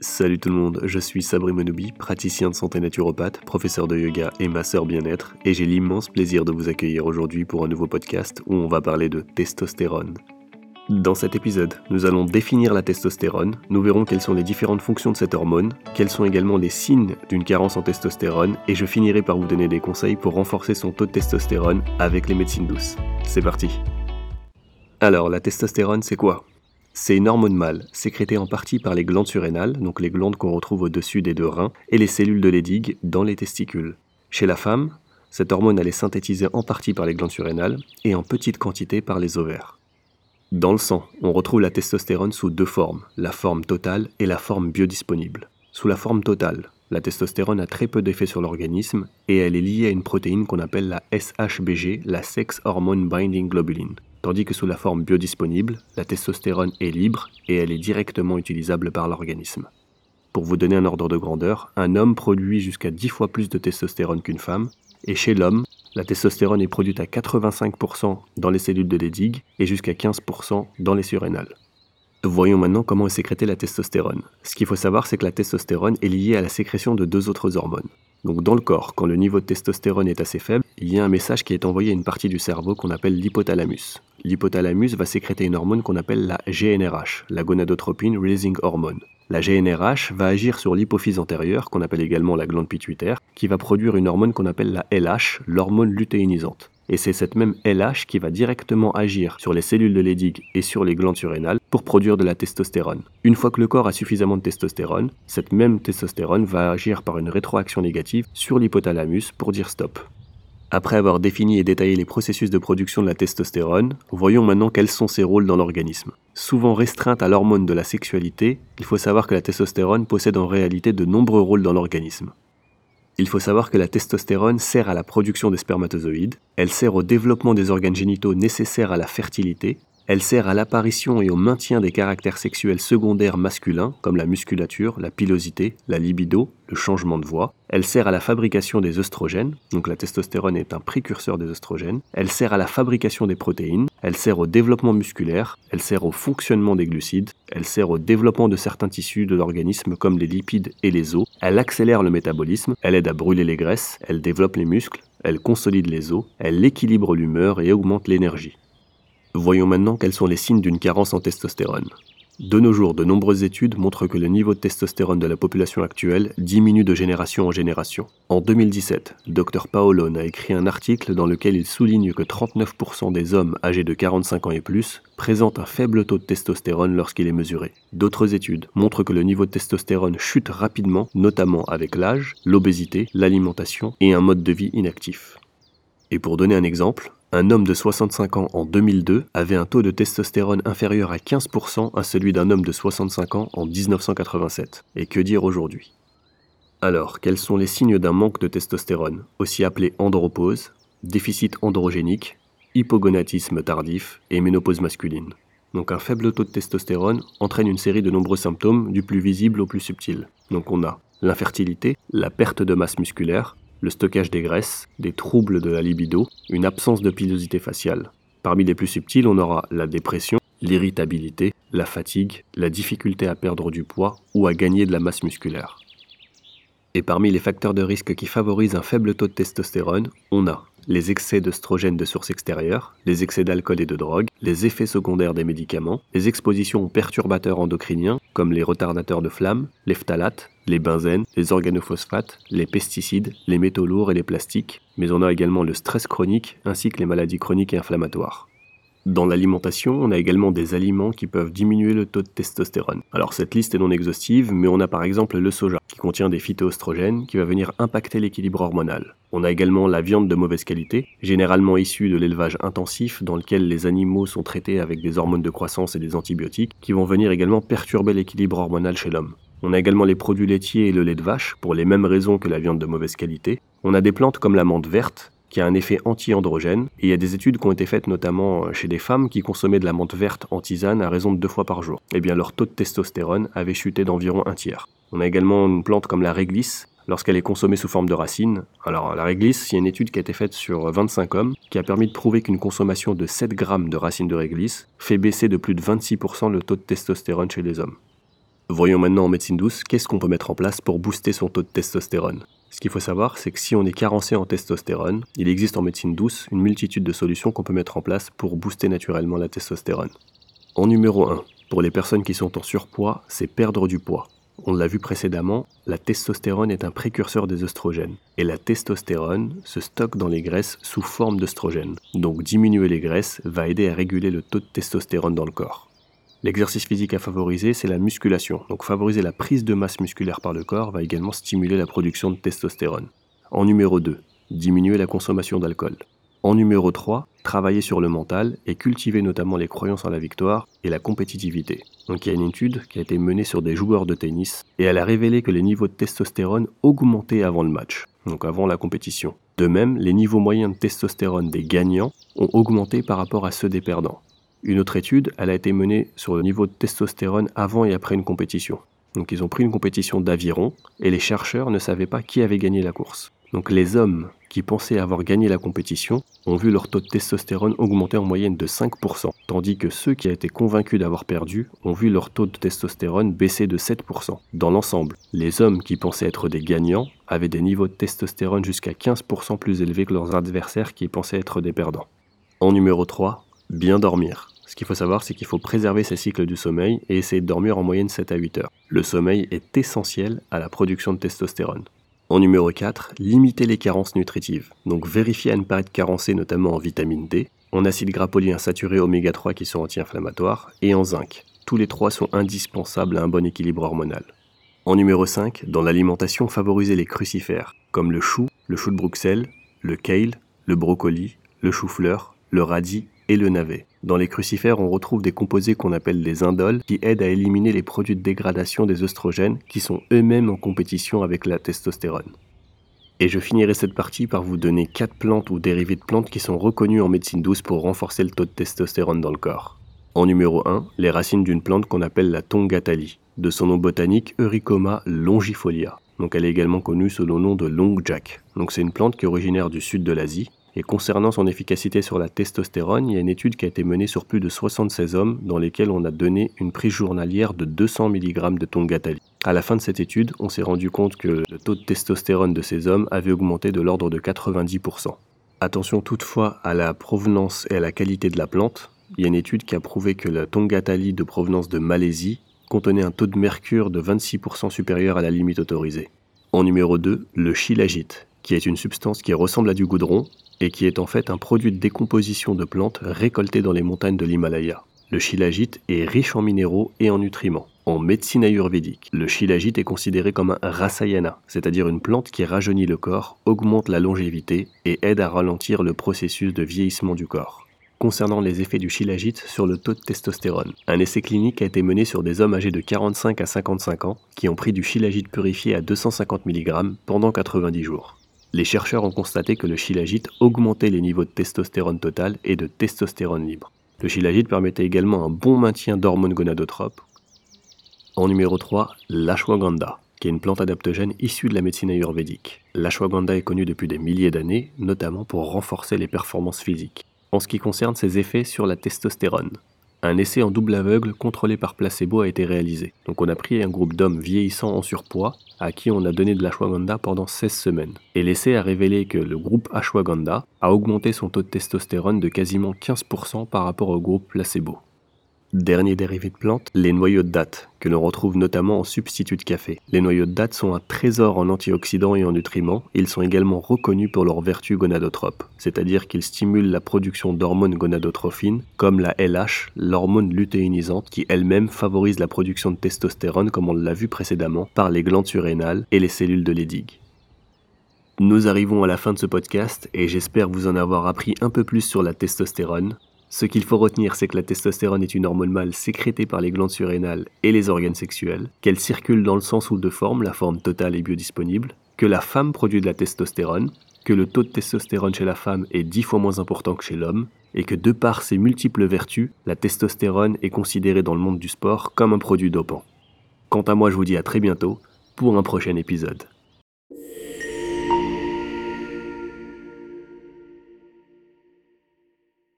Salut tout le monde, je suis Sabri Monoubi, praticien de santé naturopathe, professeur de yoga et masseur bien-être, et j'ai l'immense plaisir de vous accueillir aujourd'hui pour un nouveau podcast où on va parler de testostérone. Dans cet épisode, nous allons définir la testostérone, nous verrons quelles sont les différentes fonctions de cette hormone, quels sont également les signes d'une carence en testostérone, et je finirai par vous donner des conseils pour renforcer son taux de testostérone avec les médecines douces. C'est parti Alors, la testostérone, c'est quoi? C'est une hormone mâle, sécrétée en partie par les glandes surrénales, donc les glandes qu'on retrouve au-dessus des deux reins, et les cellules de Leydig dans les testicules. Chez la femme, cette hormone elle est synthétisée en partie par les glandes surrénales et en petite quantité par les ovaires. Dans le sang, on retrouve la testostérone sous deux formes, la forme totale et la forme biodisponible. Sous la forme totale, la testostérone a très peu d'effet sur l'organisme et elle est liée à une protéine qu'on appelle la SHBG, la Sex Hormone Binding Globulin tandis que sous la forme biodisponible, la testostérone est libre et elle est directement utilisable par l'organisme. Pour vous donner un ordre de grandeur, un homme produit jusqu'à 10 fois plus de testostérone qu'une femme, et chez l'homme, la testostérone est produite à 85% dans les cellules de Leydig et jusqu'à 15% dans les surrénales. Voyons maintenant comment est sécrétée la testostérone. Ce qu'il faut savoir, c'est que la testostérone est liée à la sécrétion de deux autres hormones. Donc dans le corps, quand le niveau de testostérone est assez faible, il y a un message qui est envoyé à une partie du cerveau qu'on appelle l'hypothalamus. L'hypothalamus va sécréter une hormone qu'on appelle la GNRH, la gonadotropine releasing hormone. La GNRH va agir sur l'hypophyse antérieure, qu'on appelle également la glande pituitaire, qui va produire une hormone qu'on appelle la LH, l'hormone lutéinisante. Et c'est cette même LH qui va directement agir sur les cellules de Leydig et sur les glandes surrénales pour produire de la testostérone. Une fois que le corps a suffisamment de testostérone, cette même testostérone va agir par une rétroaction négative sur l'hypothalamus pour dire stop. Après avoir défini et détaillé les processus de production de la testostérone, voyons maintenant quels sont ses rôles dans l'organisme. Souvent restreinte à l'hormone de la sexualité, il faut savoir que la testostérone possède en réalité de nombreux rôles dans l'organisme. Il faut savoir que la testostérone sert à la production des spermatozoïdes, elle sert au développement des organes génitaux nécessaires à la fertilité, elle sert à l'apparition et au maintien des caractères sexuels secondaires masculins, comme la musculature, la pilosité, la libido, le changement de voix. Elle sert à la fabrication des œstrogènes, donc la testostérone est un précurseur des œstrogènes. Elle sert à la fabrication des protéines. Elle sert au développement musculaire. Elle sert au fonctionnement des glucides. Elle sert au développement de certains tissus de l'organisme, comme les lipides et les os. Elle accélère le métabolisme. Elle aide à brûler les graisses. Elle développe les muscles. Elle consolide les os. Elle équilibre l'humeur et augmente l'énergie. Voyons maintenant quels sont les signes d'une carence en testostérone. De nos jours, de nombreuses études montrent que le niveau de testostérone de la population actuelle diminue de génération en génération. En 2017, Dr Paolone a écrit un article dans lequel il souligne que 39% des hommes âgés de 45 ans et plus présentent un faible taux de testostérone lorsqu'il est mesuré. D'autres études montrent que le niveau de testostérone chute rapidement, notamment avec l'âge, l'obésité, l'alimentation et un mode de vie inactif. Et pour donner un exemple, un homme de 65 ans en 2002 avait un taux de testostérone inférieur à 15% à celui d'un homme de 65 ans en 1987. Et que dire aujourd'hui? Alors, quels sont les signes d'un manque de testostérone, aussi appelé andropause, déficit androgénique, hypogonatisme tardif et ménopause masculine? Donc un faible taux de testostérone entraîne une série de nombreux symptômes du plus visible au plus subtil. Donc on a l'infertilité, la perte de masse musculaire, le stockage des graisses, des troubles de la libido, une absence de pilosité faciale. Parmi les plus subtils, on aura la dépression, l'irritabilité, la fatigue, la difficulté à perdre du poids ou à gagner de la masse musculaire. Et parmi les facteurs de risque qui favorisent un faible taux de testostérone, on a les excès d'œstrogènes de source extérieure, les excès d'alcool et de drogue, les effets secondaires des médicaments, les expositions aux perturbateurs endocriniens comme les retardateurs de flamme, les phtalates, les benzènes, les organophosphates, les pesticides, les métaux lourds et les plastiques, mais on a également le stress chronique ainsi que les maladies chroniques et inflammatoires. Dans l'alimentation, on a également des aliments qui peuvent diminuer le taux de testostérone. Alors cette liste est non exhaustive, mais on a par exemple le soja, qui contient des phytoestrogènes, qui va venir impacter l'équilibre hormonal. On a également la viande de mauvaise qualité, généralement issue de l'élevage intensif, dans lequel les animaux sont traités avec des hormones de croissance et des antibiotiques, qui vont venir également perturber l'équilibre hormonal chez l'homme. On a également les produits laitiers et le lait de vache, pour les mêmes raisons que la viande de mauvaise qualité. On a des plantes comme la menthe verte, qui a un effet anti-androgène. Et il y a des études qui ont été faites notamment euh, chez des femmes qui consommaient de la menthe verte en tisane à raison de deux fois par jour. Eh bien leur taux de testostérone avait chuté d'environ un tiers. On a également une plante comme la réglisse, lorsqu'elle est consommée sous forme de racine. Alors la réglisse, il y a une étude qui a été faite sur 25 hommes qui a permis de prouver qu'une consommation de 7 grammes de racine de réglisse fait baisser de plus de 26% le taux de testostérone chez les hommes. Voyons maintenant en médecine douce qu'est-ce qu'on peut mettre en place pour booster son taux de testostérone? Ce qu'il faut savoir, c'est que si on est carencé en testostérone, il existe en médecine douce une multitude de solutions qu'on peut mettre en place pour booster naturellement la testostérone. En numéro 1, pour les personnes qui sont en surpoids, c'est perdre du poids. On l'a vu précédemment, la testostérone est un précurseur des oestrogènes. Et la testostérone se stocke dans les graisses sous forme d'œstrogène. Donc diminuer les graisses va aider à réguler le taux de testostérone dans le corps. L'exercice physique à favoriser, c'est la musculation. Donc favoriser la prise de masse musculaire par le corps va également stimuler la production de testostérone. En numéro 2, diminuer la consommation d'alcool. En numéro 3, travailler sur le mental et cultiver notamment les croyances en la victoire et la compétitivité. Donc il y a une étude qui a été menée sur des joueurs de tennis et elle a révélé que les niveaux de testostérone augmentaient avant le match, donc avant la compétition. De même, les niveaux moyens de testostérone des gagnants ont augmenté par rapport à ceux des perdants. Une autre étude, elle a été menée sur le niveau de testostérone avant et après une compétition. Donc ils ont pris une compétition d'aviron et les chercheurs ne savaient pas qui avait gagné la course. Donc les hommes qui pensaient avoir gagné la compétition ont vu leur taux de testostérone augmenter en moyenne de 5%, tandis que ceux qui étaient convaincus d'avoir perdu ont vu leur taux de testostérone baisser de 7%. Dans l'ensemble, les hommes qui pensaient être des gagnants avaient des niveaux de testostérone jusqu'à 15% plus élevés que leurs adversaires qui pensaient être des perdants. En numéro 3, bien dormir. Ce qu'il faut savoir, c'est qu'il faut préserver ses cycles du sommeil et essayer de dormir en moyenne 7 à 8 heures. Le sommeil est essentiel à la production de testostérone. En numéro 4, limiter les carences nutritives. Donc vérifier à ne pas être carencé notamment en vitamine D, en acides gras polyinsaturés oméga 3 qui sont anti-inflammatoires et en zinc. Tous les trois sont indispensables à un bon équilibre hormonal. En numéro 5, dans l'alimentation, favoriser les crucifères, comme le chou, le chou de Bruxelles, le kale, le brocoli, le chou-fleur, le radis et le navet. Dans les crucifères, on retrouve des composés qu'on appelle des indoles qui aident à éliminer les produits de dégradation des oestrogènes qui sont eux-mêmes en compétition avec la testostérone. Et je finirai cette partie par vous donner 4 plantes ou dérivés de plantes qui sont reconnus en médecine douce pour renforcer le taux de testostérone dans le corps. En numéro 1, les racines d'une plante qu'on appelle la tongatali, de son nom botanique Eurycoma longifolia. Donc elle est également connue sous le nom de long jack. Donc c'est une plante qui est originaire du sud de l'Asie et concernant son efficacité sur la testostérone, il y a une étude qui a été menée sur plus de 76 hommes dans lesquels on a donné une prise journalière de 200 mg de tongatali. À la fin de cette étude, on s'est rendu compte que le taux de testostérone de ces hommes avait augmenté de l'ordre de 90%. Attention toutefois à la provenance et à la qualité de la plante. Il y a une étude qui a prouvé que la tongatali de provenance de Malaisie contenait un taux de mercure de 26% supérieur à la limite autorisée. En numéro 2, le shilajit, qui est une substance qui ressemble à du goudron et qui est en fait un produit de décomposition de plantes récoltées dans les montagnes de l'Himalaya. Le shilajit est riche en minéraux et en nutriments. En médecine ayurvédique, le shilajit est considéré comme un rasayana, c'est-à-dire une plante qui rajeunit le corps, augmente la longévité et aide à ralentir le processus de vieillissement du corps. Concernant les effets du shilajit sur le taux de testostérone, un essai clinique a été mené sur des hommes âgés de 45 à 55 ans qui ont pris du shilajit purifié à 250 mg pendant 90 jours les chercheurs ont constaté que le shilajit augmentait les niveaux de testostérone total et de testostérone libre. Le shilajit permettait également un bon maintien d'hormones gonadotropes. En numéro 3, l'ashwagandha, qui est une plante adaptogène issue de la médecine ayurvédique. L'ashwagandha est connue depuis des milliers d'années, notamment pour renforcer les performances physiques. En ce qui concerne ses effets sur la testostérone, un essai en double aveugle contrôlé par placebo a été réalisé. Donc on a pris un groupe d'hommes vieillissants en surpoids à qui on a donné de l'ashwagandha pendant 16 semaines. Et l'essai a révélé que le groupe ashwagandha a augmenté son taux de testostérone de quasiment 15% par rapport au groupe placebo. Dernier dérivé de plantes, les noyaux de date, que l'on retrouve notamment en substitut de café. Les noyaux de date sont un trésor en antioxydants et en nutriments, ils sont également reconnus pour leurs vertus gonadotropes, c'est-à-dire qu'ils stimulent la production d'hormones gonadotrophines, comme la LH, l'hormone lutéinisante, qui elle-même favorise la production de testostérone, comme on l'a vu précédemment, par les glandes surrénales et les cellules de Leydig. Nous arrivons à la fin de ce podcast et j'espère vous en avoir appris un peu plus sur la testostérone. Ce qu'il faut retenir, c'est que la testostérone est une hormone mâle sécrétée par les glandes surrénales et les organes sexuels, qu'elle circule dans le sang sous deux formes, la forme totale et biodisponible, que la femme produit de la testostérone, que le taux de testostérone chez la femme est dix fois moins important que chez l'homme, et que de par ses multiples vertus, la testostérone est considérée dans le monde du sport comme un produit dopant. Quant à moi, je vous dis à très bientôt pour un prochain épisode.